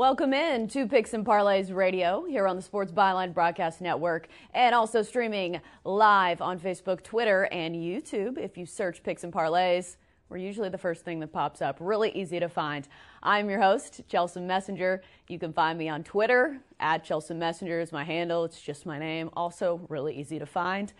Welcome in to Picks and Parlays Radio here on the Sports Byline Broadcast Network and also streaming live on Facebook, Twitter, and YouTube. If you search Picks and Parlays, we're usually the first thing that pops up. Really easy to find. I'm your host, Chelsea Messenger. You can find me on Twitter at Chelsea Messenger is my handle. It's just my name. Also, really easy to find.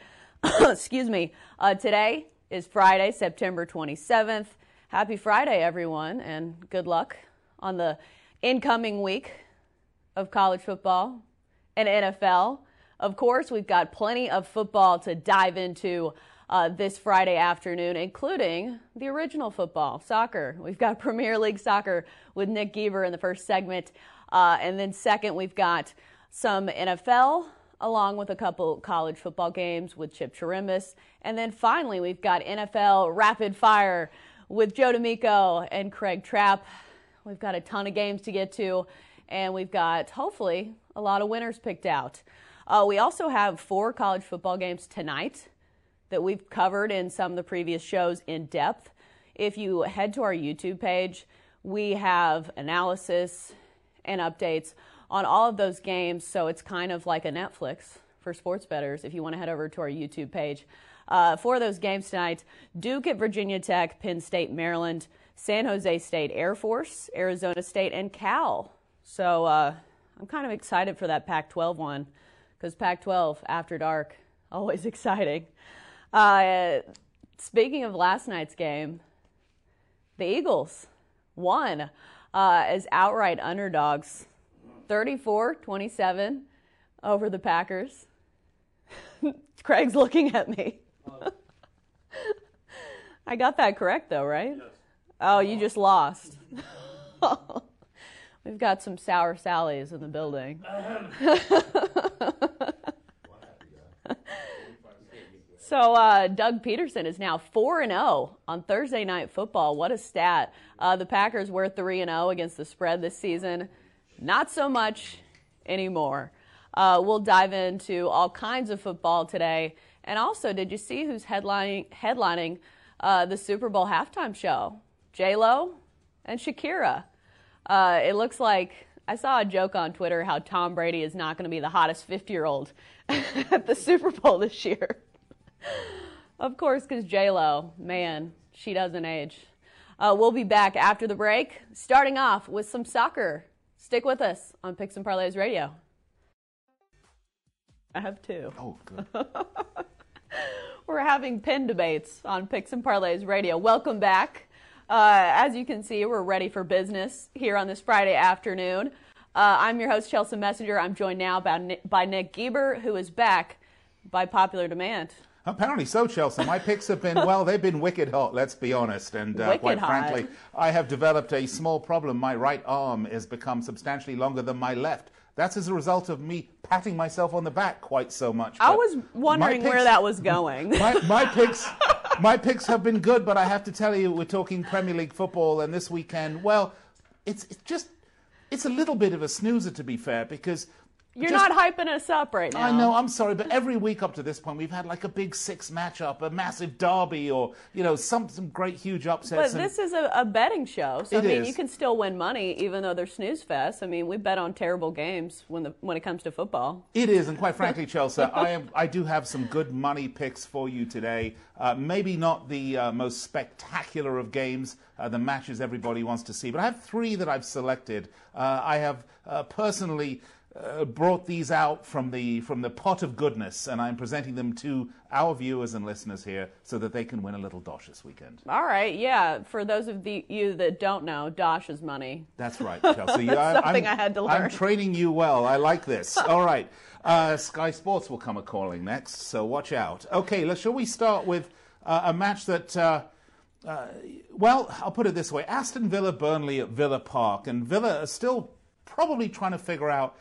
Excuse me. Uh, today is Friday, September 27th. Happy Friday, everyone, and good luck on the incoming week of college football and NFL. Of course, we've got plenty of football to dive into uh, this Friday afternoon, including the original football, soccer. We've got Premier League soccer with Nick Geber in the first segment. Uh, and then, second, we've got some NFL along with a couple college football games with Chip Chirimbus. And then finally, we've got NFL rapid fire with Joe D'Amico and Craig Trapp. We've got a ton of games to get to, and we've got hopefully a lot of winners picked out. Uh, we also have four college football games tonight that we've covered in some of the previous shows in depth. If you head to our YouTube page, we have analysis and updates on all of those games, so it's kind of like a Netflix for sports bettors if you want to head over to our YouTube page. Uh, for those games tonight, Duke at Virginia Tech, Penn State, Maryland, San Jose State Air Force, Arizona State, and Cal. So uh, I'm kind of excited for that Pac 12 one because Pac 12 after dark, always exciting. Uh, speaking of last night's game, the Eagles won uh, as outright underdogs 34 27 over the Packers. Craig's looking at me. I got that correct, though, right? Yes. Oh, you just lost. We've got some sour Sallies in the building. so uh, Doug Pederson is now four and zero oh on Thursday night football. What a stat! Uh, the Packers were three and zero oh against the spread this season. Not so much anymore. Uh, we'll dive into all kinds of football today. And also, did you see who's headlining headlining uh, the Super Bowl halftime show? J Lo and Shakira. Uh, it looks like I saw a joke on Twitter how Tom Brady is not going to be the hottest 50 year old at the Super Bowl this year. of course, because J Lo, man, she doesn't age. Uh, we'll be back after the break, starting off with some soccer. Stick with us on Picks and Parlays Radio. I have two. Oh, good. We're having pin debates on Picks and Parlays Radio. Welcome back. Uh, as you can see, we're ready for business here on this Friday afternoon. Uh, I'm your host, Chelsea Messenger. I'm joined now by Nick, by Nick Geber, who is back by popular demand. Apparently so, Chelsea. My picks have been, well, they've been wicked hot, let's be honest. And uh, quite hot. frankly, I have developed a small problem. My right arm has become substantially longer than my left. That's as a result of me patting myself on the back quite so much. I was wondering picks, where that was going. My, my picks my picks have been good, but I have to tell you, we're talking Premier League football, and this weekend, well, it's, it's just it's a little bit of a snoozer to be fair, because you're Just, not hyping us up right now. I know, I'm sorry, but every week up to this point, we've had like a big six matchup, a massive derby, or, you know, some, some great huge upsets. But this is a, a, betting show, so I mean, is. you can still win money even though they're snooze fest. I mean, we bet on terrible games when, the, when it comes to football. It is, and quite frankly, Chelsea, I, am, I do have some good money picks for you today. Uh, maybe not the uh, most spectacular of games, uh, the matches everybody wants to see, but I have three that I've selected. Uh, I have uh, personally uh, brought these out from the from the pot of goodness, and I'm presenting them to our viewers and listeners here so that they can win a little dosh this weekend. All right, yeah. For those of the, you that don't know, dosh is money. That's right, Chelsea. That's I, something I'm, I had to learn. I'm training you well. I like this. All right, uh, Sky Sports will come a calling next, so watch out. Okay, let's, shall we start with uh, a match that uh, well, I'll put it this way Aston Villa, Burnley at Villa Park, and Villa are still probably trying to figure out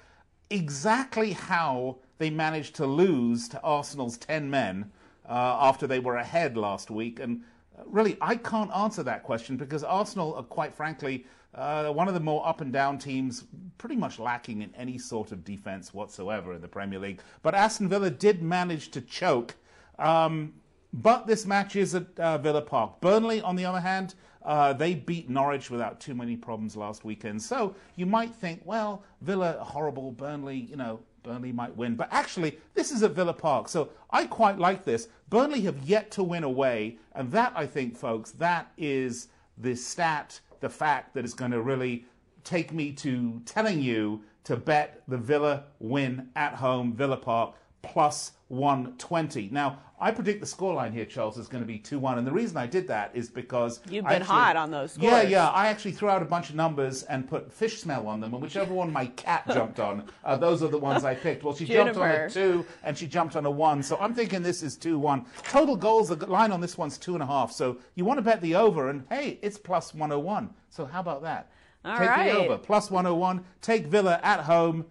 exactly how they managed to lose to Arsenal's 10 men uh, after they were ahead last week. And uh, really, I can't answer that question because Arsenal are quite frankly uh, one of the more up and down teams, pretty much lacking in any sort of defense whatsoever in the Premier League. But Aston Villa did manage to choke. Um, but this match is at uh, Villa Park. Burnley, on the other hand, uh, they beat Norwich without too many problems last weekend. So you might think, well, Villa horrible, Burnley, you know, Burnley might win. But actually, this is at Villa Park, so I quite like this. Burnley have yet to win away, and that, I think, folks, that is the stat, the fact that is going to really take me to telling you to bet the Villa win at home, Villa Park, plus 120. Now, I predict the scoreline here, Charles, is going to be 2 1. And the reason I did that is because. You've been actually, hot on those scores. Yeah, yeah. I actually threw out a bunch of numbers and put fish smell on them. And whichever one my cat jumped on, uh, those are the ones I picked. Well, she jumped on a 2 and she jumped on a 1. So I'm thinking this is 2 1. Total goals, the line on this one's 2.5. So you want to bet the over, and hey, it's plus 101. So how about that? All Take right. the over. Plus 101. Take Villa at home.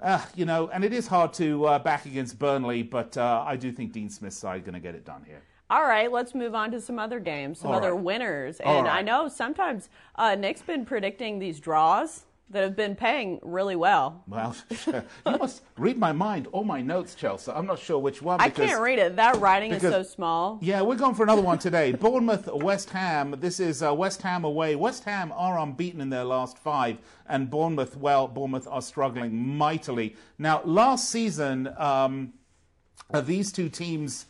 Uh, you know, and it is hard to uh, back against Burnley, but uh, I do think Dean Smith's side going to get it done here. All right, let's move on to some other games, some All other right. winners. And I know sometimes uh, Nick's been predicting these draws that have been paying really well. Well, you must read my mind or my notes, Chelsea. I'm not sure which one. I can't read it. That writing is so small. Yeah, we're going for another one today. Bournemouth, West Ham. This is uh, West Ham away. West Ham are unbeaten in their last five, and Bournemouth, well, Bournemouth are struggling mightily. Now, last season, um, uh, these two teams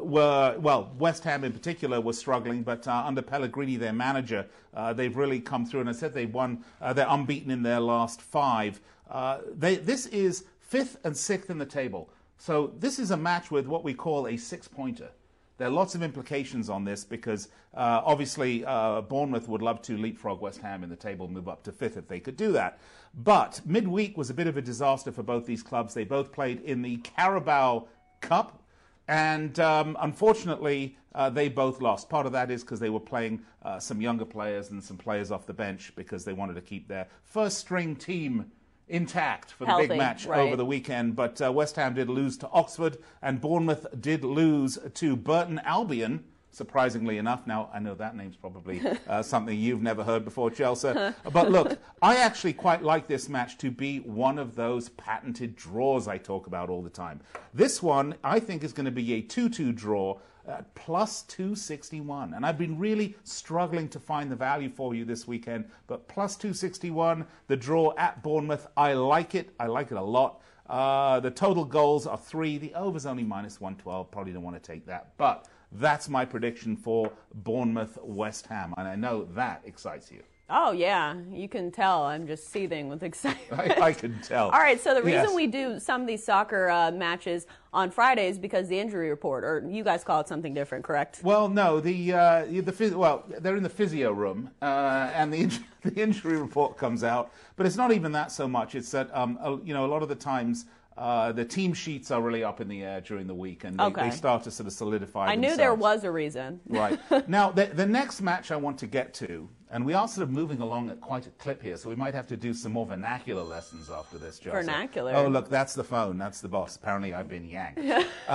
were, well, West Ham in particular was struggling, but uh, under Pellegrini, their manager, uh, they've really come through. And I said they've won, uh, they're unbeaten in their last five. Uh, they, this is fifth and sixth in the table. So this is a match with what we call a six pointer. There are lots of implications on this because uh, obviously uh, Bournemouth would love to leapfrog West Ham in the table, move up to fifth if they could do that. But midweek was a bit of a disaster for both these clubs. They both played in the Carabao Cup, and um, unfortunately, uh, they both lost. Part of that is because they were playing uh, some younger players and some players off the bench because they wanted to keep their first string team intact for the Healthy, big match right. over the weekend. But uh, West Ham did lose to Oxford, and Bournemouth did lose to Burton Albion. Surprisingly enough, now I know that name's probably uh, something you've never heard before, Chelsea. but look, I actually quite like this match to be one of those patented draws I talk about all the time. This one, I think, is going to be a 2 2 draw at plus 261. And I've been really struggling to find the value for you this weekend. But plus 261, the draw at Bournemouth, I like it. I like it a lot. Uh, the total goals are three. The over's only minus 112. Probably don't want to take that. But that's my prediction for Bournemouth West Ham. And I know that excites you. Oh, yeah. You can tell I'm just seething with excitement. I, I can tell. All right, so the reason Yes. we do some of these soccer uh, matches on Fridays because the injury report, or you guys call it something different, correct? Well, no, the uh, the phys- well, they're in the physio room, uh, and the inj- the injury report comes out. But it's not even that so much. It's that um, you know a lot of the times. Uh, the team sheets are really up in the air during the week, and they, Okay. they start to sort of solidify. I knew there was a reason. Right. now, the, the next match I want to get to, and we are sort of moving along at quite a clip here, so we might have to do some more vernacular lessons after this, Chelsea. Vernacular? Oh, look, that's the phone. That's the boss. Apparently, I've been yanked.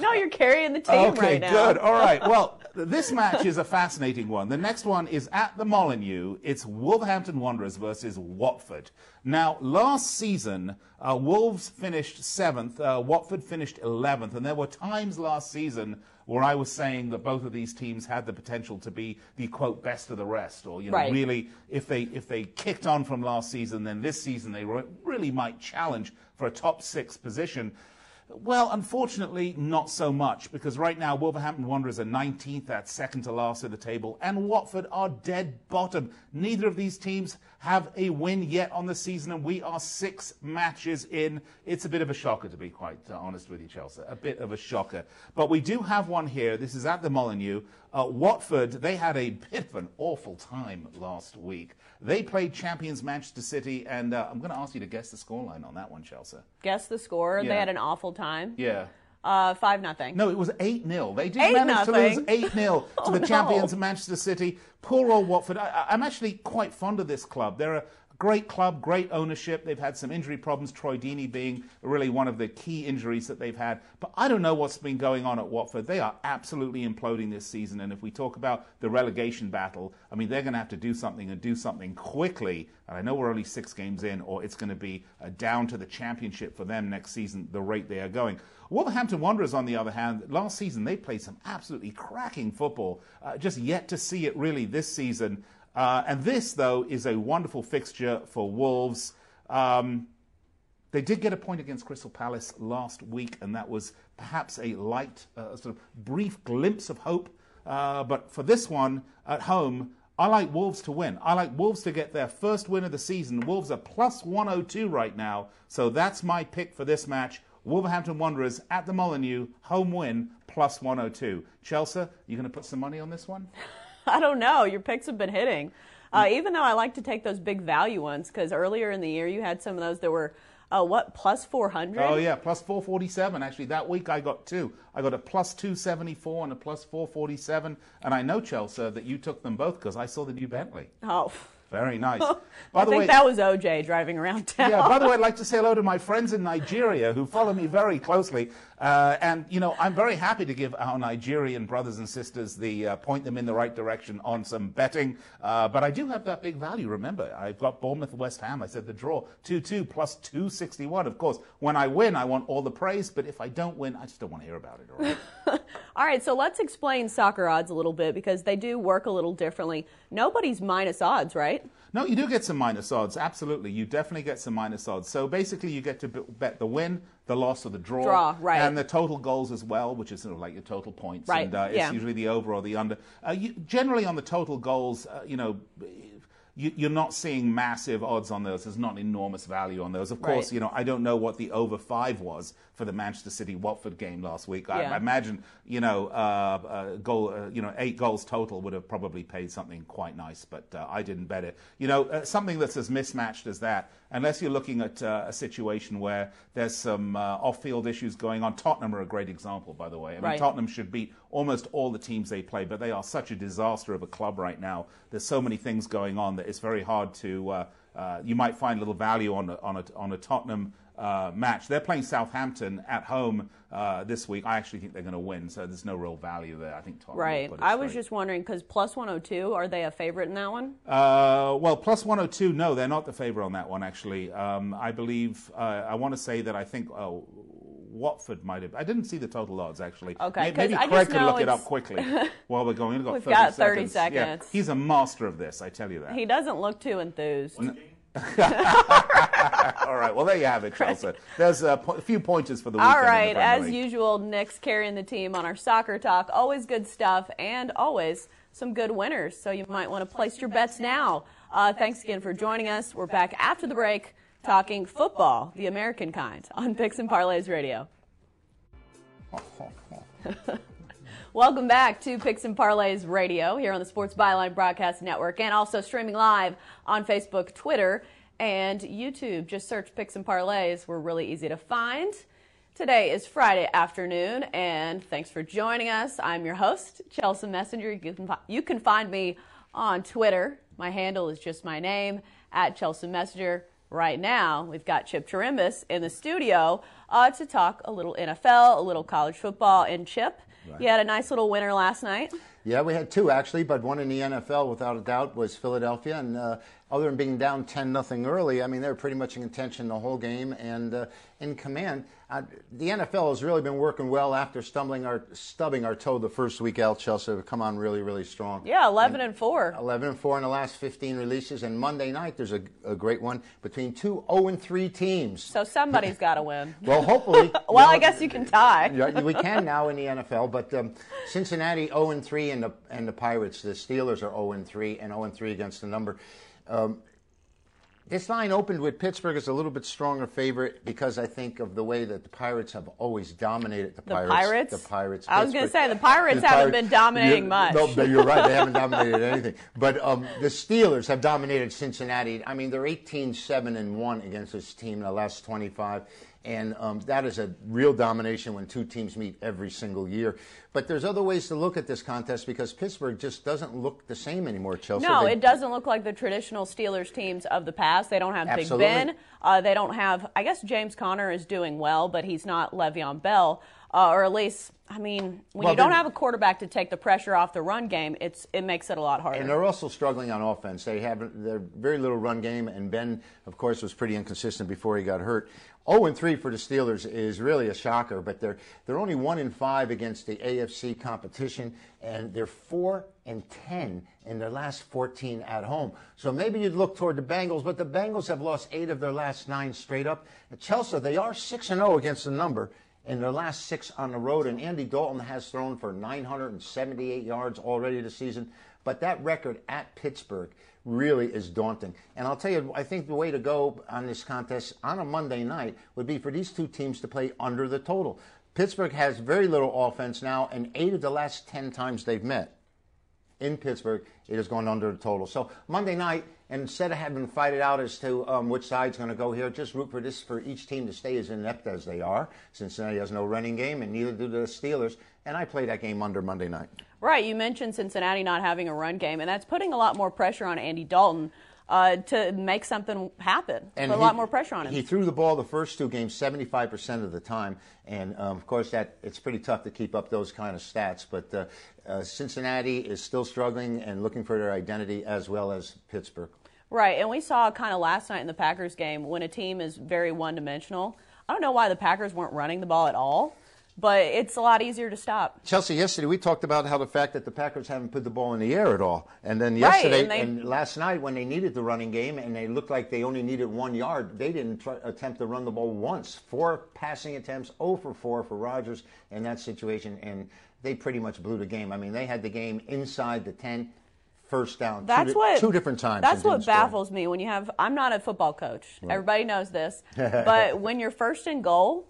No, you're carrying the team okay, right now. Okay, good. All right. Well, this match is a fascinating one. The next one is at the Molineux. It's Wolverhampton Wanderers versus Watford. Now, last season, uh, Wolves finished seventh, uh, Watford finished 11th, and there were times last season where I was saying that both of these teams had the potential to be the quote best of the rest, or you know, Right. really, if they if they kicked on from last season, then this season they re- really might challenge for a top six position. Well, unfortunately, not so much because right now Wolverhampton Wanderers are 19th, that's second to last in the table, and Watford are dead bottom. Neither of these teams have a win yet on the season, and we are six matches in. It's a bit of a shocker, to be quite honest with you, Chelsea. A bit of a shocker. But we do have one here. This is at the Molineux. Uh, Watford, they had a bit of an awful time last week. They played champions Manchester City, and uh, I'm going to ask you to guess the scoreline on that one, Chelsea. Guess the score. They had an awful time. Yeah. Uh, five nothing. No, it was 8 0. They did 8 manage to lose 8 0 to Oh, the champions of Manchester City. Poor old Watford. I, I'm actually quite fond of this club. They're a great club, great ownership. They've had some injury problems, Troy Deeney being really one of the key injuries that they've had. But I don't know what's been going on at Watford. They are absolutely imploding this season. And if we talk about the relegation battle, I mean, they're going to have to do something and do something quickly. And I know we're only six games in, or it's going to be uh, down to the championship for them next season, the rate they are going. Wolverhampton Wanderers, on the other hand, last season they played some absolutely cracking football. Uh, just yet to see it really this season. Uh, and this, though, is a wonderful fixture for Wolves. Um, they did get a point against Crystal Palace last week, and that was perhaps a light, uh, sort of brief glimpse of hope. Uh, but for this one at home, I like Wolves to win. I like Wolves to get their first win of the season. Wolves are plus 102 right now, so that's my pick for this match. Wolverhampton Wanderers at the Molineux, home win, plus 102. Chelsea, you going to put some money on this one? I don't know. Your picks have been hitting. Uh, even though I like to take those big value ones, because earlier in the year you had some of those that were, uh, what, plus 400? Oh yeah, plus 447. Actually, that week I got two. I got a plus 274 and a plus 447. And I know Chelsea that you took them both because I saw the new Bentley. Oh. Very nice. By I the think way, that was OJ driving around town. yeah. By the way, I'd like to say hello to my friends in Nigeria who follow me very closely. Uh, and you know, I'm very happy to give our Nigerian brothers and sisters the uh, point them in the right direction on some betting. Uh, but I do have that big value. Remember, I've got Bournemouth, West Ham. I said the draw two-two plus 261. Of course, when I win, I want all the praise. But if I don't win, I just don't want to hear about it. All right? All right, so let's explain soccer odds a little bit because they do work a little differently. Nobody's minus odds, right? No, you do get some minus odds. Absolutely, you definitely get some minus odds. So basically, you get to bet the win, the loss, or the draw, Draw, right. and the total goals as well, which is sort of like your total points. Right, And uh, it's yeah. usually the over or the under. Uh, you, generally, on the total goals, uh, you know. You, you're not seeing massive odds on those. There's not enormous value on those. Of course, Right. you know I don't know what the over five was for the Manchester City Watford game last week. I, Yeah. I imagine you know uh, uh, goal, uh, you know eight goals total would have probably paid something quite nice, but uh, I didn't bet it. You know uh, something that's as mismatched as that, unless you're looking at uh, a situation where there's some uh, off-field issues going on. Tottenham are a great example, by the way. I mean, Right. Tottenham should beat almost all the teams they play, but they are such a disaster of a club right now. There's so many things going on that it's very hard to. Uh, uh, you might find a little value on a, on a, on a Tottenham uh, match. They're playing Southampton at home uh, this week. I actually think they're going to win, so there's no real value there. I think Tottenham. Right. I was straight. just wondering because plus 102, are they a favorite in that one? Uh, well, plus 102, no, they're not the favorite on that one, actually. Um, I believe, uh, I want to say that I think uh, Watford might have. I didn't see the total odds, actually. Okay, Maybe I Craig know look it up quickly while we're going. We've got We've 30 got 30 seconds. Yeah, he's a master of this, I tell you that. He doesn't look too enthused. All right, well, there you have it, Chelsea. There's a, po- few pointers for the weekend. All right, as League. usual, Nick's carrying the team on our soccer talk. Always good stuff and always some good winners. So you might want to place your bets now. Uh, thanks again for joining us. We're back after the break talking football, the American kind, on Picks and Parlays Radio. Welcome back to Picks and Parlays Radio here on the Sports Byline Broadcast Network and also streaming live on Facebook, Twitter, and YouTube. Just search Picks and Parlays. We're really easy to find. Today is Friday afternoon, and thanks for joining us. I'm your host, Chelsea Messenger. You can, you can find me on Twitter. My handle is just my name, at Chelsea Messenger. Right now, we've got Chip Chirimbus in the studio uh, to talk a little NFL, a little college football, and Chip, you had a nice little winner last night. Yeah, we had two actually, but one in the NFL without a doubt was Philadelphia. And uh, other than being down 10 nothing early, I mean, they were pretty much in contention the whole game and uh, in command. Uh, the NFL has really been working well after stumbling our, stubbing our toe the first week out. Chelsea have come on really, really strong. Yeah, 11 and 4. 11 and 4 in the last 15 releases. And Monday night, there's a, a great one between two 0 and 3 teams. So somebody's got to win. Well, hopefully. Well, you I guess you can tie. yeah, we can now in the NFL, but um, Cincinnati 0 and 3 and the and the Pirates, the Steelers are 0 and 3 and 0 and 3 against the number. Um, this line opened with Pittsburgh as a little bit stronger favorite because I think of the way that the Pirates have always dominated the, The Pirates. Pirates? The Pirates. I was gonna say, the Pirates haven't been dominating much. No, but you're right. They haven't dominated anything. But um, the Steelers have dominated Cincinnati. I mean, they're 18 7 and 1 against this team in the last 25. And um, that is a real domination when two teams meet every single year. But there's other ways to look at this contest because Pittsburgh just doesn't look the same anymore, Chelsea. No, They- it doesn't look like the traditional Steelers teams of the past. They don't have Absolutely. Big Ben. Uh, they don't have, I guess James Conner is doing well, but he's not Le'Veon Bell. Uh, or at least, I mean, when Well, you don't have a quarterback to take the pressure off the run game, it's it makes it a lot harder. And they're also struggling on offense. They have they're very little run game, and Ben, of course, was pretty inconsistent before he got hurt. 0 and 3 for the Steelers is really a shocker, but they're they're only 1 and 5 against the AFC competition, and they're 4 and 10 in their last 14 at home. So maybe you'd look toward the Bengals, but the Bengals have lost 8 of their last 9 straight up. At Chelsea, they are 6 and 0 against the number in their last six on the road, and Andy Dalton has thrown for 978 yards already this season. But that record at Pittsburgh really is daunting. And I'll tell you, I think the way to go on this contest on a Monday night would be for these two teams to play under the total. Pittsburgh has very little offense now, and eight of the last 10 times they've met in Pittsburgh, it has gone under the total. So Monday night, instead of having to fight it out as to um, which side's going to go here, just root for this for each team to stay as inept as they are. Cincinnati has no running game, and neither do the Steelers. And I play that game under Monday night. Right, you mentioned Cincinnati not having a run game, and that's putting a lot more pressure on Andy Dalton uh, to make something happen. Put a he- lot more pressure on him. He threw the ball the first two games 75% of the time, and um, of course that it's pretty tough to keep up those kind of stats. But uh, uh, Cincinnati is still struggling and looking for their identity as well as Pittsburgh. Right, and we saw kind of last night in the Packers game when a team is very one dimensional. I don't know why the Packers weren't running the ball at all, but it's a lot easier to stop. Chelsea, yesterday we talked about how the fact that the Packers haven't put the ball in the air at all, and then Right, yesterday and they- and last night when they needed the running game and they looked like they only needed one yard, they didn't try, attempt to run the ball once. Four passing attempts, 0 for 4 for Rodgers in that situation, and they pretty much blew the game. I mean, they had the game inside the 10, first down. two That's di- what two different times. That's what didn't score. baffles me when you have. I'm not a football coach. Everybody knows this, but when you're first and goal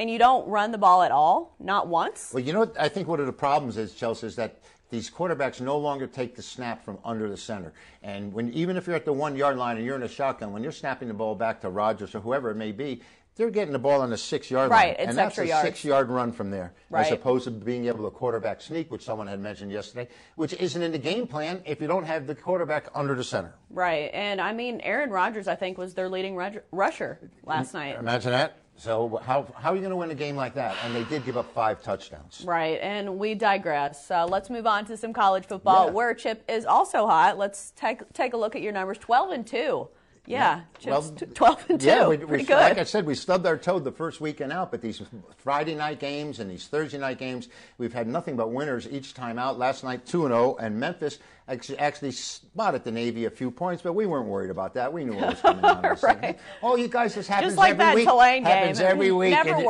and you don't run the ball at all, not once. Well, you know what? I think one of the problems is, Chelsea, is that these quarterbacks no longer take the snap from under the center. And when even if you're at the one yard line and you're in a shotgun, when you're snapping the ball back to Rodgers or whoever it may be, they're getting the ball on the six yard Right, line. it's and that's a yards. six yard run from there. Right. As opposed to being able to quarterback sneak, which someone had mentioned yesterday, which isn't in the game plan if you don't have the quarterback under the center. Right, and I mean Aaron Rodgers, I think, was their leading rusher last night. Imagine that. So how, how are you going to win a game like that? And they did give up five touchdowns. Right, and we digress. Uh, let's move on to some college football, Yeah. where Chip is also hot. Let's take take a look at your numbers: twelve and two. Yeah, Well, t- twelve and two. Yeah, we, Pretty we, good. like I said, we stubbed our toe the first weekend out, but these Friday night games and these Thursday night games, we've had nothing but winners each time out. Last night, 2 and 0, and Memphis actually, actually spotted the Navy a few points, but we weren't worried about that. We knew what was coming second. Right. Oh, you guys, this happens like every that week. Tulane happens game. every week. Never And it-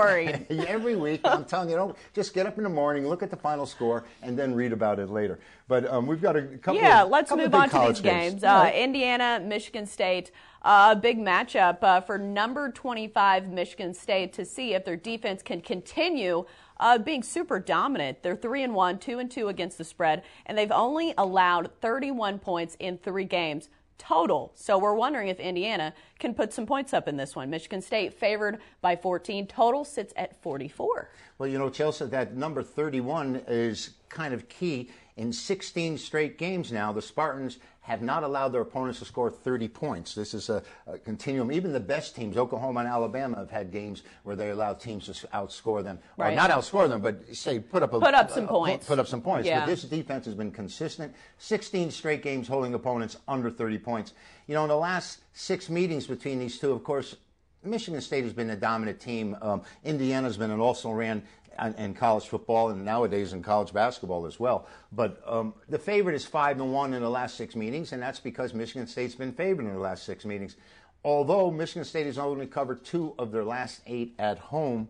every week. I'm telling you, don't just get up in the morning, look at the final score, and then read about it later. But um, we've got a couple. Yeah, of, let's couple move on to these college games. Uh, right. Indiana, Michigan State, a big matchup uh, for number 25 Michigan State to see if their defense can continue uh, being super dominant. They're three and one, two and two against the spread, and they've only allowed 31 points in three games total. So we're wondering if Indiana can put some points up in this one. Michigan State favored by 14. Total sits at 44. Well, you know, Chelsea, that number 31 is kind of key. In 16 straight games now, the Spartans have not allowed their opponents to score 30 points. This is a, a continuum. Even the best teams, Oklahoma and Alabama, have had games where they allow teams to outscore them. Or not outscore them, but say put up a, Put up some uh, points. Put up some points. Yeah. But this defense has been consistent. 16 straight games holding opponents under 30 points. You know, in the last six meetings between these two, of course, Michigan State has been the dominant team. Um, Indiana's been and also ran in, in college football and nowadays in college basketball as well. But um, the favorite is five and one in the last six meetings, and that's because Michigan State's been favored in the last six meetings. Although Michigan State has only covered two of their last eight at home.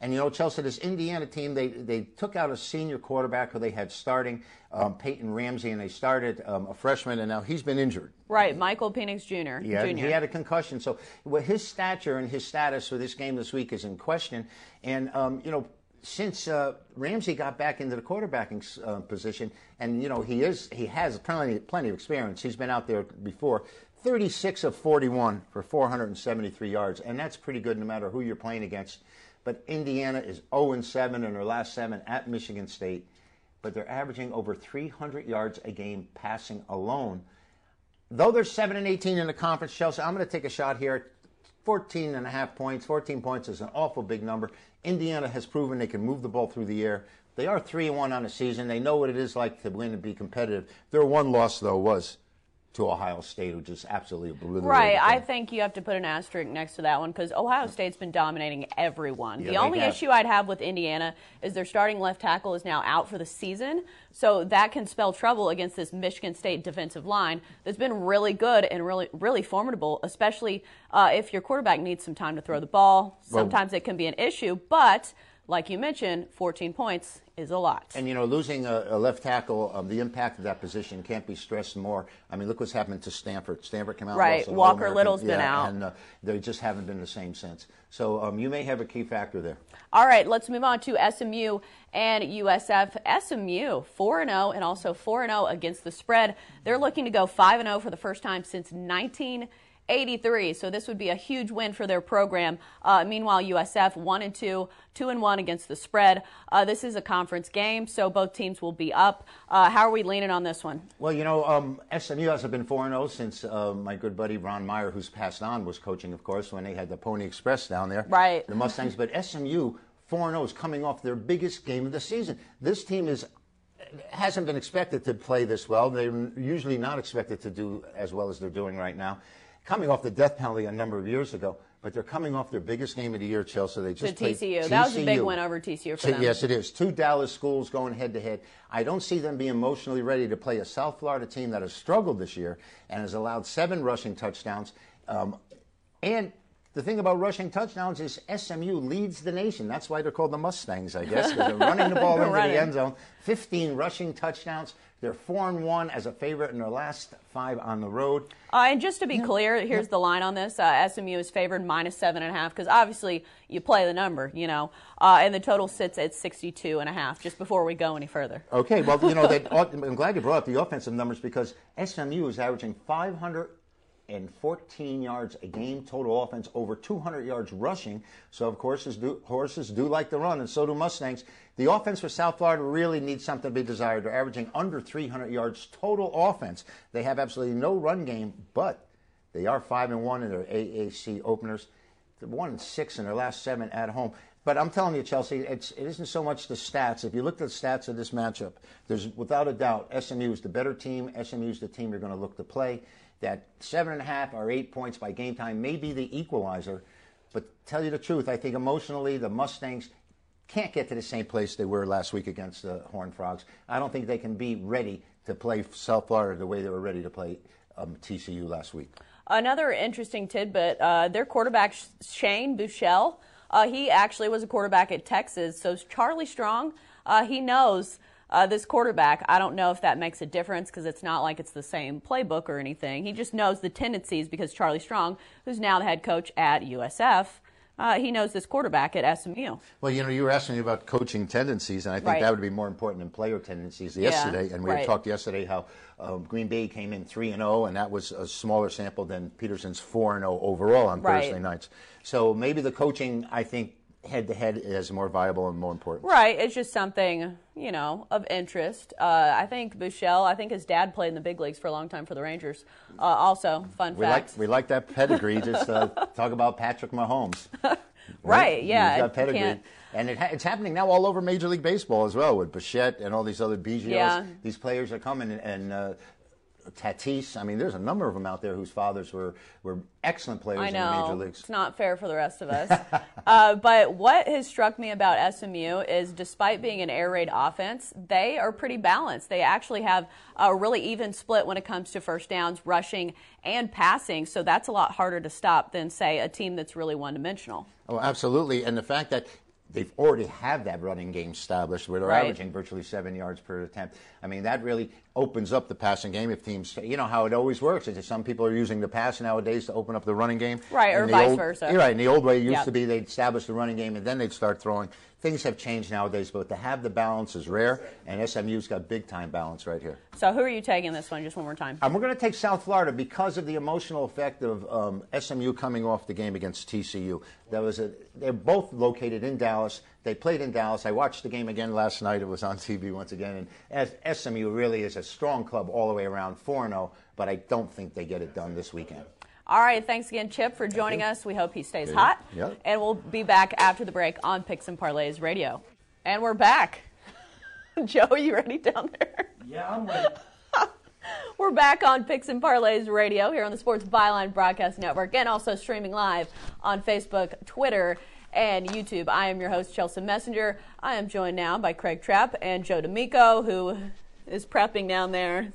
And you know, Chelsea, this Indiana team, they, they took out a senior quarterback who they had starting, um, Peyton Ramsey, and they started um, a freshman, and now he's been injured. Right, Michael Penix Jr. Yeah, Jr. he had a concussion. So well, his stature and his status for this game this week is in question. And, um, you know, since uh, Ramsey got back into the quarterbacking uh, position, and, you know, he is he has plenty, plenty of experience. He's been out there before. 36 of 41 for 473 yards, and that's pretty good no matter who you're playing against. But Indiana is 0 and 7 in their last seven at Michigan State, but they're averaging over 300 yards a game passing alone. Though they're 7 and 18 in the conference, Chelsea, I'm going to take a shot here. 14 and a half points. 14 points is an awful big number. Indiana has proven they can move the ball through the air. They are 3 and 1 on the season. They know what it is like to win and be competitive. Their one loss, though, was to Ohio State, who just absolutely obliterated Right. them. I think you have to put an asterisk next to that one because Ohio State's been dominating everyone. Yeah, the only have. issue I'd have with Indiana is their starting left tackle is now out for the season. So that can spell trouble against this Michigan State defensive line that's been really good and really, really formidable, especially uh, if your quarterback needs some time to throw the ball. Well- Sometimes it can be an issue, but like you mentioned, 14 points is a lot. And you know, losing a, a left tackle, um, the impact of that position can't be stressed more. I mean, look what's happened to Stanford. Stanford came out, Right. Walker. Little's been Yeah, out. and uh, they just haven't been the same since. So um, you may have a key factor there. All right, let's move on to SMU and USF. SMU 4 0 and also 4 0 against the spread. They're looking to go 5 0 for the first time since 1983. So this would be a huge win for their program. Uh, meanwhile, USF 1 and 2, 2 and 1 against the spread. Uh, this is a conference game, so both teams will be up. Uh, how are we leaning on this one? Well, you know, um, SMU has been 4 0 since uh, my good buddy Ron Meyer, who's passed on, was coaching, of course, when they had the Pony Express down there. Right. The Mustangs. but SMU 4 0 is coming off their biggest game of the season. This team is hasn't been expected to play this well. They're usually not expected to do as well as they're doing right now. Coming off the death penalty a number of years ago, but they're coming off their biggest game of the year, Chelsea. They just To played TCU. That was a big win over TCU for them. Yes, it is. Two Dallas schools going head to head. I don't see them being emotionally ready to play a South Florida team that has struggled this year and has allowed seven rushing touchdowns. Um, and the thing about rushing touchdowns is SMU leads the nation. That's why they're called the Mustangs, I guess, because they're running the ball into running. the end zone. 15 rushing touchdowns. They're 4 and 1 as a favorite in their last five on the road. Uh, and just to be clear, here's the line on this: uh, SMU is favored minus seven and a half because obviously you play the number, you know, uh, and the total sits at 62 and a half. Just before we go any further, Okay, well, you know, that, I'm glad you brought up the offensive numbers because SMU is averaging 514 yards a game total offense, over 200 yards rushing. So, of course, do, horses do like to run, and so do Mustangs. The offense for South Florida really needs something to be desired. They're averaging under 300 yards total offense. They have absolutely no run game, but they are 5 and 1 in their AAC openers. They're 1 and 6 in their last seven at home. But I'm telling you, Chelsea, it's, it isn't so much the stats. If you look at the stats of this matchup, there's without a doubt SMU is the better team. SMU is the team you're going to look to play. That seven and a half or eight points by game time may be the equalizer. But tell you the truth, I think emotionally the Mustangs can't get to the same place they were last week against the Horned Frogs. I don't think they can be ready to play South Florida the way they were ready to play um, TCU last week. another interesting tidbit: uh, their quarterback Shane Buechele, uh, he actually was a quarterback at Texas. So Charlie Strong, uh, he knows. Uh, this quarterback, I don't know if that makes a difference because it's not like it's the same playbook or anything. He just knows the tendencies because Charlie Strong, who's now the head coach at USF, uh, he knows this quarterback at SMU. Well, you know, you were asking me about coaching tendencies, and I think Right. that would be more important than player tendencies Yeah, yesterday. and we right. talked yesterday how um, Green Bay came in 3 and 0, and that was a smaller sample than Pederson's 4 and 0 overall on Right. Thursday nights. So maybe the coaching, I think, head to head is more viable and more important. Right. It's just something, you know, of interest. Uh, I think Buechele, I think his dad played in the big leagues for a long time for the Rangers. Uh, also, fun We fact. like we like that pedigree. Just uh, talk about Patrick Mahomes. Right, yeah, He's got pedigree. can't- And it ha- it's happening now all over Major League Baseball as well with Bichette and all these other Biggios. Yeah. These players are coming and, and uh, Tatis. I mean, there's a number of them out there whose fathers were, were excellent players I in the major know leagues. it's not fair for the rest of us. uh, but what has struck me about SMU is, despite being an air raid offense, they are pretty balanced. They actually have a really even split when it comes to first downs, rushing, and passing. So that's a lot harder to stop than, say, a team that's really one-dimensional. Oh, absolutely. And the fact that they've already have that running game established where they're Right. averaging virtually seven yards per attempt. I mean, that really, opens up the passing game if teams, you know how it always works. Is that some people are using the pass nowadays to open up the running game. Right, or vice old- versa. You're right. In the old way, it used Yep. to be they'd establish the running game and then they'd start throwing. Things have changed nowadays, but to have the balance is rare, and SMU's got big time balance right here. So who are you taking this one? Just one more time. And we're going to take South Florida because of the emotional effect of um, SMU coming off the game against TCU. That was a, they're both located in Dallas. They played in Dallas. I watched the game again last night. It was on TV once again. And as SMU really is a strong club all the way around, 4 0, but I don't think they get it done this weekend. All right, thanks again, Chip, for joining us. We hope he stays hot. Yep. And we'll be back after the break on Picks and Parlays Radio. And we're back. Joe, you ready down there? Yeah, I'm ready. We're back on Picks and Parlays Radio here on the Sports Byline Broadcast Network and also streaming live on Facebook, Twitter, and YouTube. I am your host, Chelsea Messenger. I am joined now by Craig Trapp and Joe D'Amico, who is prepping down there.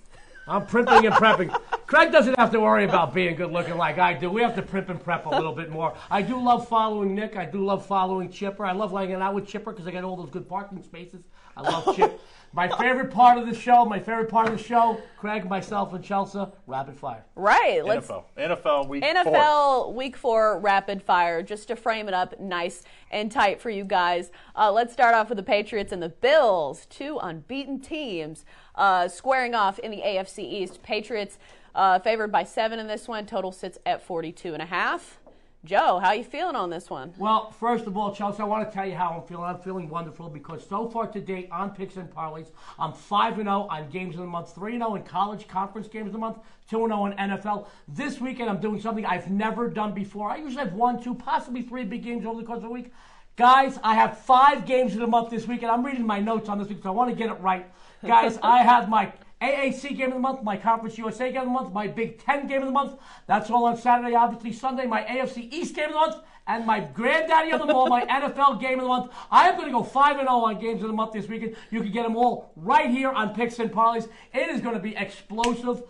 I'm prepping and prepping. Craig doesn't have to worry about being good looking like I do. We have to primp and prep a little bit more. I do love following Nick. I do love following Chipper. I love hanging out with Chipper because I got all those good parking spaces. I love Chip. My favorite part of the show, my favorite part of the show, Craig, myself, and Chelsea, rapid fire. Right. Let's NFL. NFL week four. NFL Week Four rapid fire, just to frame it up nice and tight for you guys. Uh, let's start off with the Patriots and the Bills, two unbeaten teams, uh, squaring off in the AFC East. Patriots uh, favored by seven in this one. Total sits at 42 and a half. Joe, how are you feeling on this one? Well, first of all, Chelsea, I want to tell you how I'm feeling. I'm feeling wonderful because so far to date on picks and parlays, I'm 5 0 on games of the month, 3 0 in college conference games of the month, 2 0 in NFL. This weekend, I'm doing something I've never done before. I usually have one, two, possibly three big games over the course of a week. Guys, I have five games of the month this weekend. I'm reading my notes on this week, so I want to get it right. Guys, I have my AAC game of the month, my Conference USA game of the month, my Big Ten game of the month. That's all on Saturday, obviously Sunday, my AFC East game of the month, and my granddaddy of them all, my NFL game of the month. I am going to go 5 0 on games of the month this weekend. You can get them all right here on Picks and Parlays. It is going to be explosive.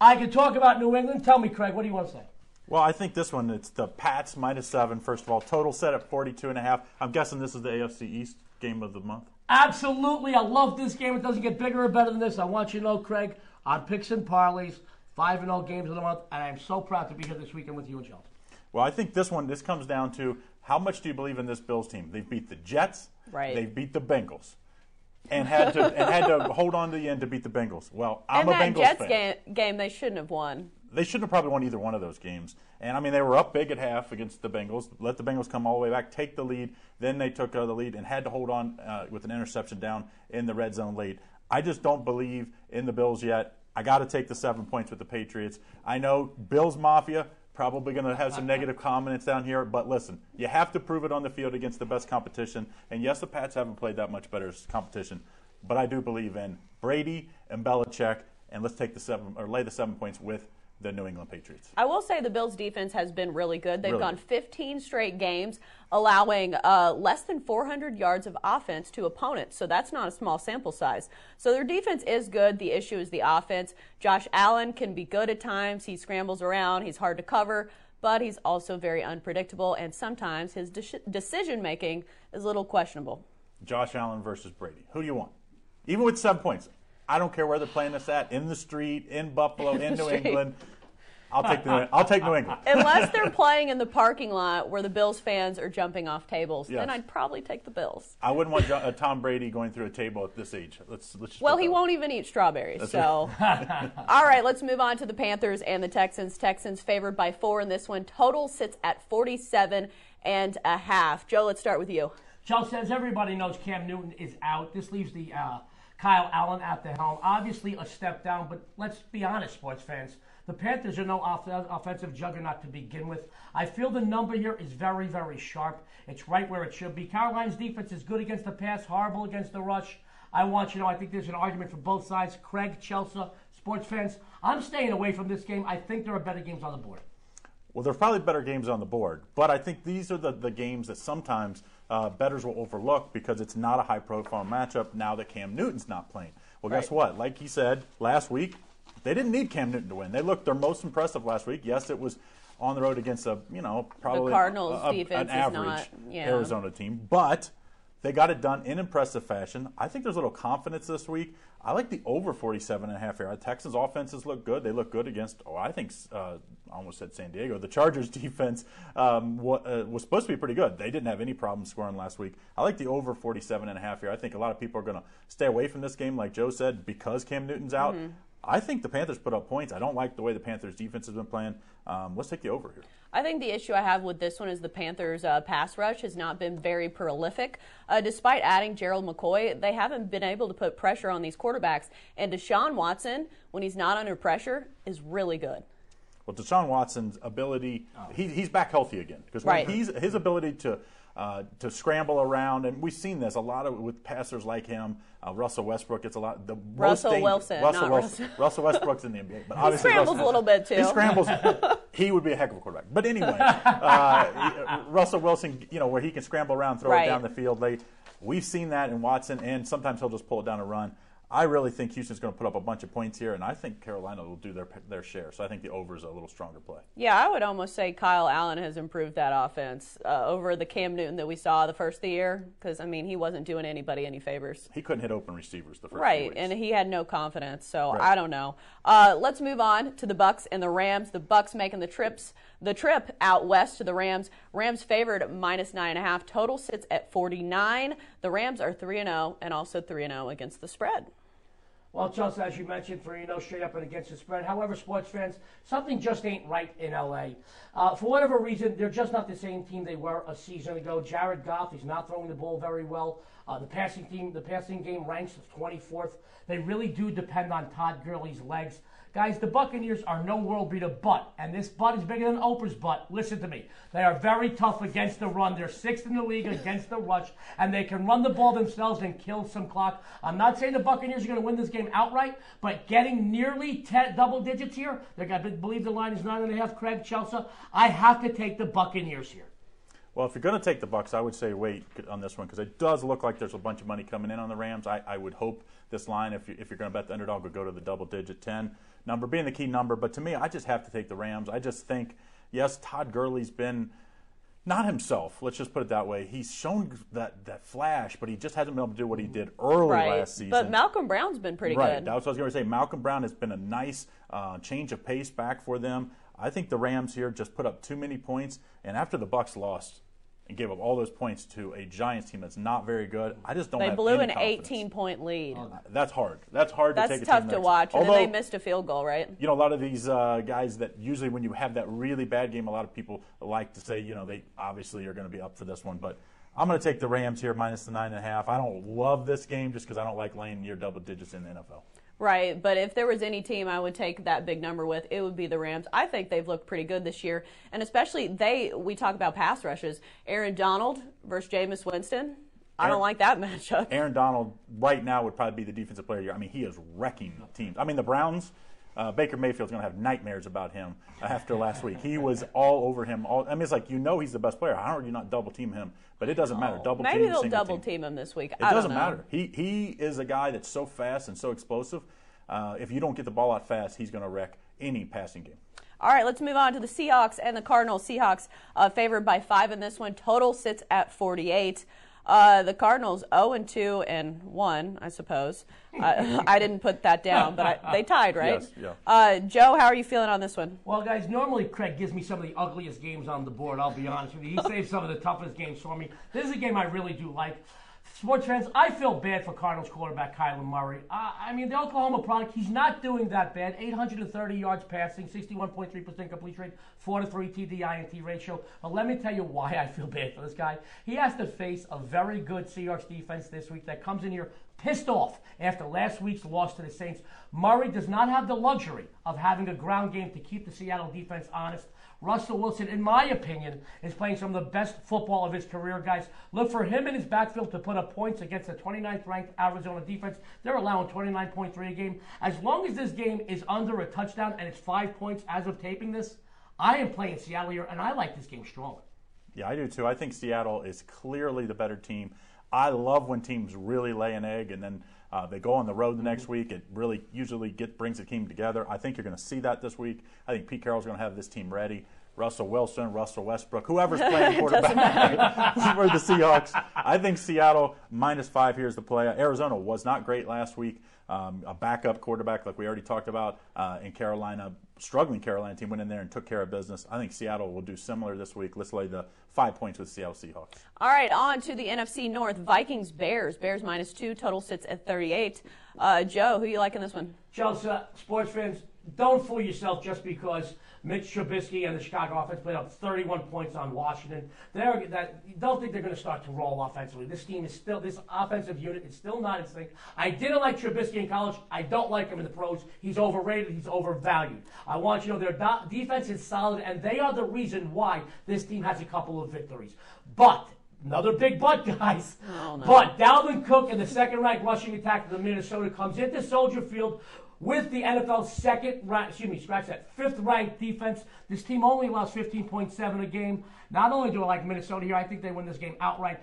I can talk about New England. Tell me, Craig, what do you want to say? Well, I think this one, it's the Pats minus seven, first of all. Total set at 42 and a half. I'm guessing this is the AFC East game of the month. Absolutely. I love this game. It doesn't get bigger or better than this. I want you to know, Craig, on Picks and Parlays, 5 and 0 games of the month, and I'm so proud to be here this weekend with you and Chelsea. Well, I think this one, this comes down to how much do you believe in this Bills team? They've beat the Jets. Right. They've beat the Bengals. And had to and had to hold on to the end to beat the Bengals. Well, I'm and a that Bengals Jets fan. game, game they shouldn't have won. They shouldn't have probably won either one of those games. And I mean, they were up big at half against the Bengals, let the Bengals come all the way back, take the lead. Then they took uh, the lead and had to hold on uh, with an interception down in the red zone late. I just don't believe in the Bills yet. I got to take the seven points with the Patriots. I know Bills Mafia probably going to have some negative comments down here, but listen, you have to prove it on the field against the best competition. And yes, the Pats haven't played that much better competition, but I do believe in Brady and Belichick. And let's take the seven or lay the seven points with the New England Patriots. I will say the Bills' defense has been really good. They've Really gone good. 15 straight games, allowing uh, less than 400 yards of offense to opponents. So that's not a small sample size. So their defense is good. The issue is the offense. Josh Allen can be good at times. He scrambles around. He's hard to cover, but he's also very unpredictable, and sometimes his de- decision making is a little questionable. Josh Allen versus Brady. Who do you want? Even with seven points. I don't care where they're playing this at, in the street, in Buffalo, in New street. England. I'll take New, I'll take New England. Unless they're playing in the parking lot where the Bills fans are jumping off tables, then I'd probably take the Bills. I wouldn't want Jo- uh, Tom Brady going through a table at this age. Let's let's. Well, he won't even eat strawberries. so, all right, let's move on to the Panthers and the Texans. Texans favored by four in this one. Total sits at 47 and a half. Joe, let's start with you. Joe says everybody knows, Cam Newton is out. This leaves the uh, Kyle Allen at the helm. Obviously, a step down, but let's be honest, sports fans. The Panthers are no off- offensive juggernaut to begin with. I feel the number here is very, very sharp. It's right where it should be. Carolina's defense is good against the pass, horrible against the rush. I want you to know, I think there's an argument for both sides. Craig, Chelsea, sports fans, I'm staying away from this game. I think there are better games on the board. Well, there's probably better games on the board, but I think these are the, the games that sometimes uh, bettors will overlook because it's not a high profile matchup now that Cam Newton's not playing. Well, guess Right. what? Like he said last week, they didn't need Cam Newton to win. They looked their most impressive last week. Yes, it was on the road against a, you know, probably Cardinals a- a- defense an is average not- yeah. Arizona team, but They got it done in impressive fashion. I think there's a little confidence this week. I like the over 47 and a half here. Texans offenses look good. They look good against, oh, I think, uh, I almost said San Diego. The Chargers defense um, uh, was supposed to be pretty good. They didn't have any problem scoring last week. I like the over 47 and a half here. I think a lot of people are going to stay away from this game, like Joe said, because Cam Newton's out. Mm-hmm. I think the Panthers put up points. I don't like the way the Panthers defense has been playing. Um, let's take the over here. I think the issue I have with this one is the Panthers' uh, pass rush has not been very prolific. Uh, despite adding Gerald McCoy, they haven't been able to put pressure on these quarterbacks. And Deshaun Watson, when he's not under pressure, is really good. Well, Deshaun Watson's ability, he, he's back healthy again. Because right. he's his ability to uh, to scramble around. And we've seen this a lot of with passers like him. Uh, Russell Westbrook gets a lot. The Russell Wilson, Russell Wilson. Russell. Russell Westbrook's in the NBA, but he scrambles Russell, a little bit too. He scrambles. he would be a heck of a quarterback. But anyway, uh, Russell Wilson, you know, where he can scramble around, throw right. it down the field late. We've seen that in Watson, and sometimes he'll just pull it down and run. I really think Houston's going to put up a bunch of points here, and I think Carolina will do their their share. So I think the over is a little stronger play. Yeah, I would almost say Kyle Allen has improved that offense uh, over the Cam Newton that we saw the first of the year. Because I mean, he wasn't doing anybody any favors. He couldn't hit open receivers the first right, and he had no confidence. So right. I don't know. Uh, let's move on to the Bucks and the Rams. The Bucks making the trips the trip out west to the Rams. Rams favored minus nine and a half. Total sits at 49. The Rams are three and zero, oh and also three and zero oh against the spread. Well, Chelsea, as you mentioned, 3 0 straight up and against the spread. However, sports fans, something just ain't right in LA. Uh, for whatever reason, they're just not the same team they were a season ago. Jared Goff, he's not throwing the ball very well. Uh, the passing team, the passing game ranks 24th. They really do depend on Todd Gurley's legs. Guys, the Buccaneers are no world beater butt, and this butt is bigger than Oprah's butt. Listen to me. They are very tough against the run. They're sixth in the league against the rush, and they can run the ball themselves and kill some clock. I'm not saying the Buccaneers are going to win this game outright, but getting nearly ten, double digits here, I believe the line is nine and a half. Craig Chelsea, I have to take the Buccaneers here. Well, if you're going to take the Bucks, I would say wait on this one because it does look like there's a bunch of money coming in on the Rams. I, I would hope this line, if, you, if you're going to bet the underdog, would go to the double digit 10 number being the key number. But to me, I just have to take the Rams. I just think, yes, Todd Gurley's been not himself. Let's just put it that way. He's shown that that flash, but he just hasn't been able to do what he did early right. last season. But Malcolm Brown's been pretty right. good. That's what I was going to say. Malcolm Brown has been a nice uh, change of pace back for them. I think the Rams here just put up too many points, and after the Bucks lost, and gave up all those points to a Giants team that's not very good. I just don't. They blew an confidence. 18 point lead. Uh, that's hard. That's hard that's to take. That's tough to watch. Although, and then they missed a field goal, right? You know, a lot of these uh, guys that usually when you have that really bad game, a lot of people like to say, you know, they obviously are going to be up for this one, but. I'm going to take the Rams here minus the nine and a half. I don't love this game just because I don't like laying near double digits in the NFL. Right, but if there was any team I would take that big number with, it would be the Rams. I think they've looked pretty good this year, and especially they. We talk about pass rushes. Aaron Donald versus Jameis Winston. I don't like that matchup. Aaron Donald right now would probably be the defensive player of the year. I mean, he is wrecking teams. I mean, the Browns. Uh, Baker Mayfield's going to have nightmares about him after last week. He was all over him. All, I mean, it's like you know he's the best player. How are you not double team him? But it doesn't matter. Double Maybe team, they'll double team. team him this week. It I doesn't matter. He he is a guy that's so fast and so explosive. Uh, if you don't get the ball out fast, he's going to wreck any passing game. All right, let's move on to the Seahawks and the Cardinals. Seahawks uh, favored by five in this one. Total sits at 48. Uh, the Cardinals 0 and 2 and 1, I suppose. Uh, I didn't put that down, but I, they tied, right? Yes, yeah. Uh, Joe, how are you feeling on this one? Well, guys, normally Craig gives me some of the ugliest games on the board, I'll be honest with you. He saves some of the toughest games for me. This is a game I really do like. Sports fans, I feel bad for Cardinals quarterback Kyler Murray. Uh, I mean, the Oklahoma product, he's not doing that bad. 830 yards passing, 61.3% complete rate, 4 to 3 TD INT ratio. But let me tell you why I feel bad for this guy. He has to face a very good Seahawks defense this week that comes in here pissed off after last week's loss to the Saints. Murray does not have the luxury of having a ground game to keep the Seattle defense honest. Russell Wilson, in my opinion, is playing some of the best football of his career, guys. Look for him in his backfield to put up points against the 29th ranked Arizona defense. They're allowing 29.3 a game. As long as this game is under a touchdown and it's five points as of taping this, I am playing Seattle here, and I like this game strong. Yeah, I do too. I think Seattle is clearly the better team. I love when teams really lay an egg and then uh, they go on the road the next week. It really usually get, brings the team together. I think you're going to see that this week. I think Pete Carroll's going to have this team ready. Russell Wilson, Russell Westbrook, whoever's playing quarterback for the Seahawks. I think Seattle minus five here is the play. Arizona was not great last week. Um, a backup quarterback, like we already talked about, uh, in Carolina, struggling Carolina team went in there and took care of business. I think Seattle will do similar this week. Let's lay the five points with Seattle Seahawks. All right, on to the NFC North. Vikings Bears. Bears minus two. Total sits at 38. Uh, Joe, who you like in this one? Chelsea sports fans, don't fool yourself just because Mitch Trubisky and the Chicago offense played up 31 points on Washington. They're, that, don't think they're going to start to roll offensively. This team is still, this offensive unit is still not in sync. I didn't like Trubisky in college. I don't like him in the pros. He's overrated. He's overvalued. I want you to know their do- defense is solid, and they are the reason why this team has a couple of victories. But Another big butt, guys. Oh, no. But Dalvin Cook and the second-ranked rushing attack of the Minnesota comes into Soldier Field with the NFL's second, excuse me, scratch that, fifth-ranked defense. This team only allows 15.7 a game. Not only do I like Minnesota here, I think they win this game outright.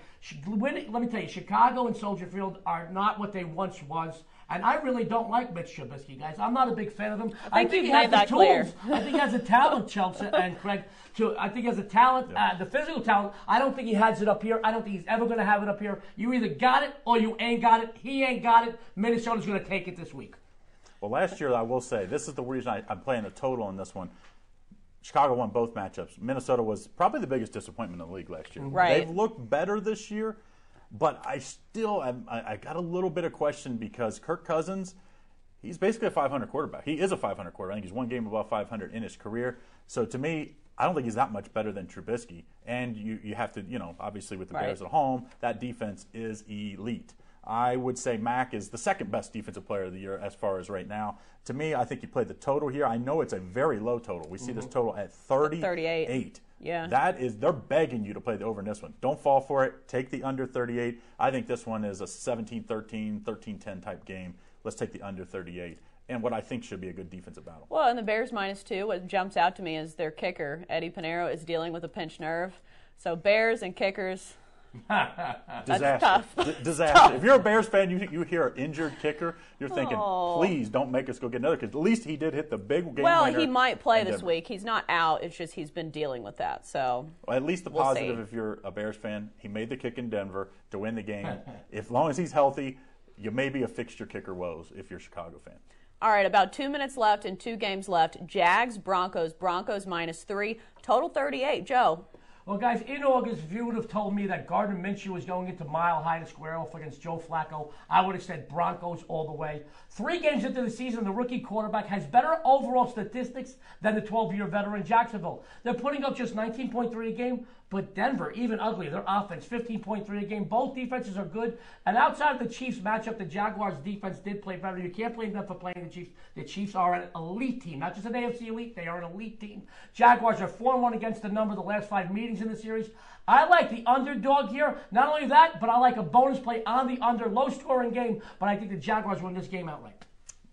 Let me tell you, Chicago and Soldier Field are not what they once was. And I really don't like Mitch Trubisky, guys. I'm not a big fan of him. I think he you've has the tools. clear. I think he has the talent, Chelsea and Craig. To I think he has the talent, uh, the physical talent. I don't think he has it up here. I don't think he's ever going to have it up here. You either got it or you ain't got it. He ain't got it. Minnesota's going to take it this week. Well, last year, I will say, this is the reason I, I'm playing the total on this one. Chicago won both matchups. Minnesota was probably the biggest disappointment in the league last year. Mm-hmm. Right. They've looked better this year, but I still am, I, I got a little bit of question because Kirk Cousins, he's basically a 500 quarterback. He is a 500 quarterback. I think he's one game above 500 in his career. So to me, I don't think he's that much better than Trubisky. And you, you have to, you know, obviously with the Right. Bears at home, that defense is elite. I would say Mack is the second best defensive player of the year as far as right now. To me, I think you played the total here. I know it's a very low total. We see this mm-hmm. total at 38. 38. Yeah. That is, they're begging you to play the over in this one. Don't fall for it. Take the under 38. I think this one is a 17 13, 13 10 type game. Let's take the under 38 and what I think should be a good defensive battle. Well, and the Bears minus two, what jumps out to me is their kicker. Eddy Piñeiro is dealing with a pinched nerve. So Bears and kickers. Disaster. tough. D- disaster. If you're a Bears fan, you, you hear an injured kicker, you're thinking, please don't make us go get another because at least he did hit the big game Well, he might play this week. He's not out. It's just he's been dealing with that. So Well, at least the We'll positive, see. if you're a Bears fan, he made the kick in Denver to win the game. if long as he's healthy, you may be a fixture kicker woes if you're a Chicago fan. All right, about two minutes left and two games left. Jags, Broncos, Broncos minus three, total 38. Joe. Well, guys, in August, if you would have told me that Gardner Minshew was going into Mile High to square off against Joe Flacco, I would have said Broncos all the way. Three games into the season, the rookie quarterback has better overall statistics than the 12-year veteran Jacksonville. They're putting up just 19.3 a game, but Denver, even ugly, their offense, 15.3 a game. Both defenses are good. And outside of the Chiefs matchup, the Jaguars defense did play better. You can't blame them for playing the Chiefs. The Chiefs are an elite team, not just an AFC elite, they are an elite team. Jaguars are 4 1 against the number the last five meetings in the series. I like the underdog here. Not only that, but I like a bonus play on the under. Low scoring game, but I think the Jaguars win this game outright.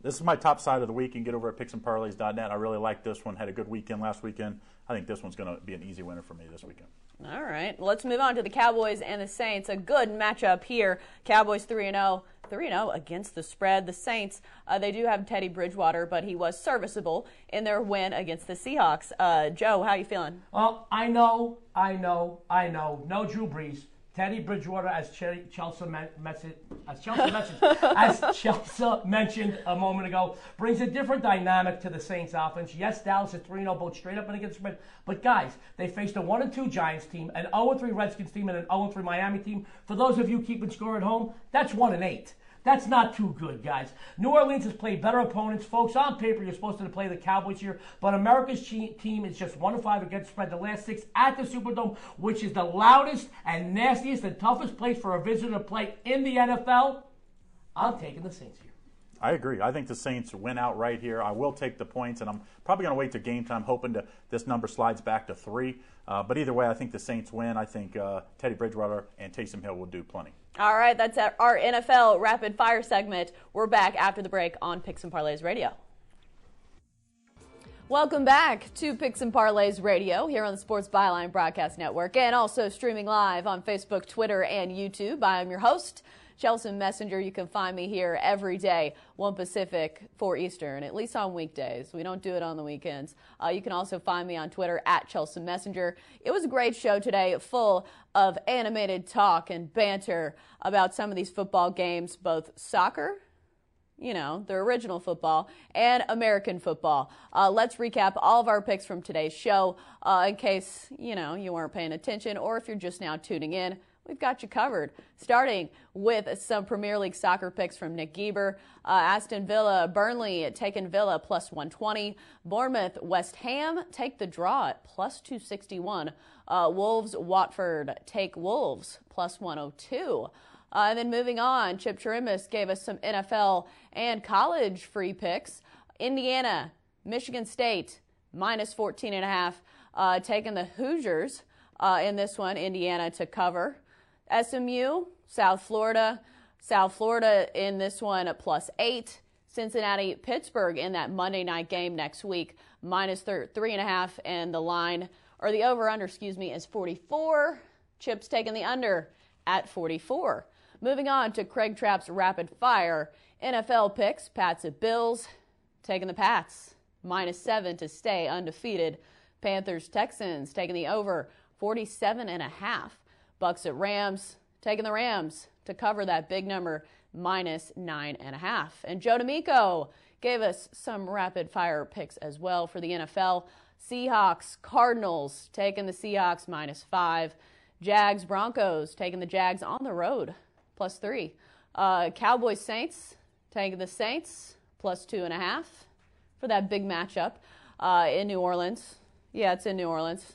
This is my top side of the week. You can get over at picksandparlays.net. I really like this one. Had a good weekend last weekend. I think this one's going to be an easy winner for me this weekend. All right, let's move on to the Cowboys and the Saints. A good matchup here. Cowboys 3 0. 3 0 against the spread. The Saints, uh, they do have Teddy Bridgewater, but he was serviceable in their win against the Seahawks. Uh, Joe, how are you feeling? Well, I know, I know, I know. No Drew Brees. Teddy Bridgewater, as Chelsea, men- message, as Chelsea mentioned, as Chelsea mentioned a moment ago, brings a different dynamic to the Saints offense. Yes, Dallas is 3 0 both straight up and against the spread. But guys, they faced a 1 2 Giants team, an 0 3 Redskins team, and an 0 3 Miami team. For those of you keeping score at home, that's 1 8. That's not too good, guys. New Orleans has played better opponents. Folks, on paper, you're supposed to play the Cowboys here, but America's team is just 1 5 against spread the last six at the Superdome, which is the loudest and nastiest and toughest place for a visitor to play in the NFL. I'm taking the Saints here. I agree. I think the Saints win out right here. I will take the points, and I'm probably going to wait to game time, hoping to this number slides back to three. Uh, but either way, I think the Saints win. I think uh, Teddy Bridgewater and Taysom Hill will do plenty. All right, that's our NFL rapid fire segment. We're back after the break on Picks and Parlays Radio. Welcome back to Picks and Parlays Radio here on the Sports Byline Broadcast Network and also streaming live on Facebook, Twitter, and YouTube. I am your host, Chelsea Messenger. You can find me here every day, 1 Pacific, 4 Eastern, at least on weekdays. We don't do it on the weekends. Uh, you can also find me on Twitter at Chelsea Messenger. It was a great show today, full of animated talk and banter about some of these football games, both soccer you know, the original football and American football. Uh, let's recap all of our picks from today's show uh, in case, you know, you weren't paying attention or if you're just now tuning in. We've got you covered. Starting with some Premier League soccer picks from Nick Geber. Uh, Aston Villa, Burnley taking Villa plus 120. Bournemouth, West Ham take the draw at plus 261. Uh, Wolves, Watford take Wolves plus 102. Uh, and then moving on, Chip Chirimus gave us some NFL and college free picks. Indiana, Michigan State, minus 14 and a half, uh, taking the Hoosiers uh, in this one, Indiana to cover. SMU, South Florida, South Florida in this one at plus eight. Cincinnati, Pittsburgh in that Monday night game next week, minus th- three and a half, and the line, or the over under, excuse me, is 44. Chips taking the under at 44. Moving on to Craig Trapp's rapid fire NFL picks. Pats at Bills, taking the Pats minus seven to stay undefeated. Panthers Texans taking the over 47 and a half. Bucks at Rams taking the Rams to cover that big number minus nine and a half. And Joe D'Amico gave us some rapid fire picks as well for the NFL. Seahawks Cardinals taking the Seahawks minus five. Jags Broncos taking the Jags on the road plus three. Uh, Cowboys Saints, taking the Saints plus two and a half for that big matchup uh, in New Orleans. Yeah, it's in New Orleans.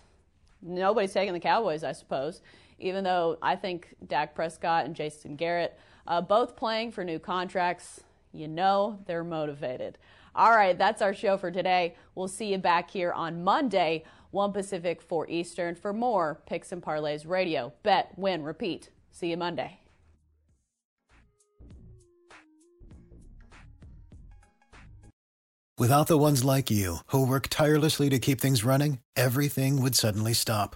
Nobody's taking the Cowboys, I suppose, even though I think Dak Prescott and Jason Garrett, uh, both playing for new contracts, you know they're motivated. All right, that's our show for today. We'll see you back here on Monday, 1 Pacific, 4 Eastern, for more Picks and Parlays Radio. Bet, win, repeat. See you Monday. Without the ones like you, who work tirelessly to keep things running, everything would suddenly stop.